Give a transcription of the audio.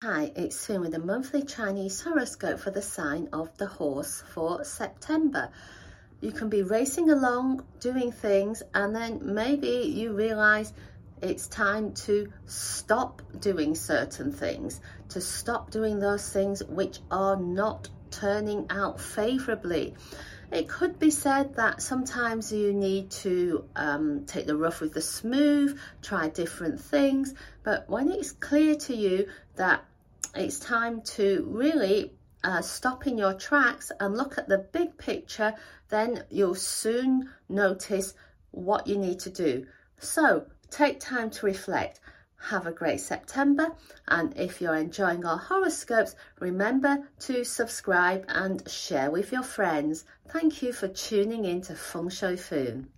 Hi, it's Sue with the monthly Chinese horoscope for the sign of the horse for September. You can be racing along, doing things, and then maybe you realize it's time to stop doing certain things, to stop doing those things which are not turning out favorably. It could be said that sometimes you need to um, take the rough with the smooth, try different things, but when it's clear to you that it's time to really uh, stop in your tracks and look at the big picture, then you'll soon notice what you need to do. So take time to reflect. Have a great September. And if you're enjoying our horoscopes, remember to subscribe and share with your friends. Thank you for tuning in to Feng Shui Foon.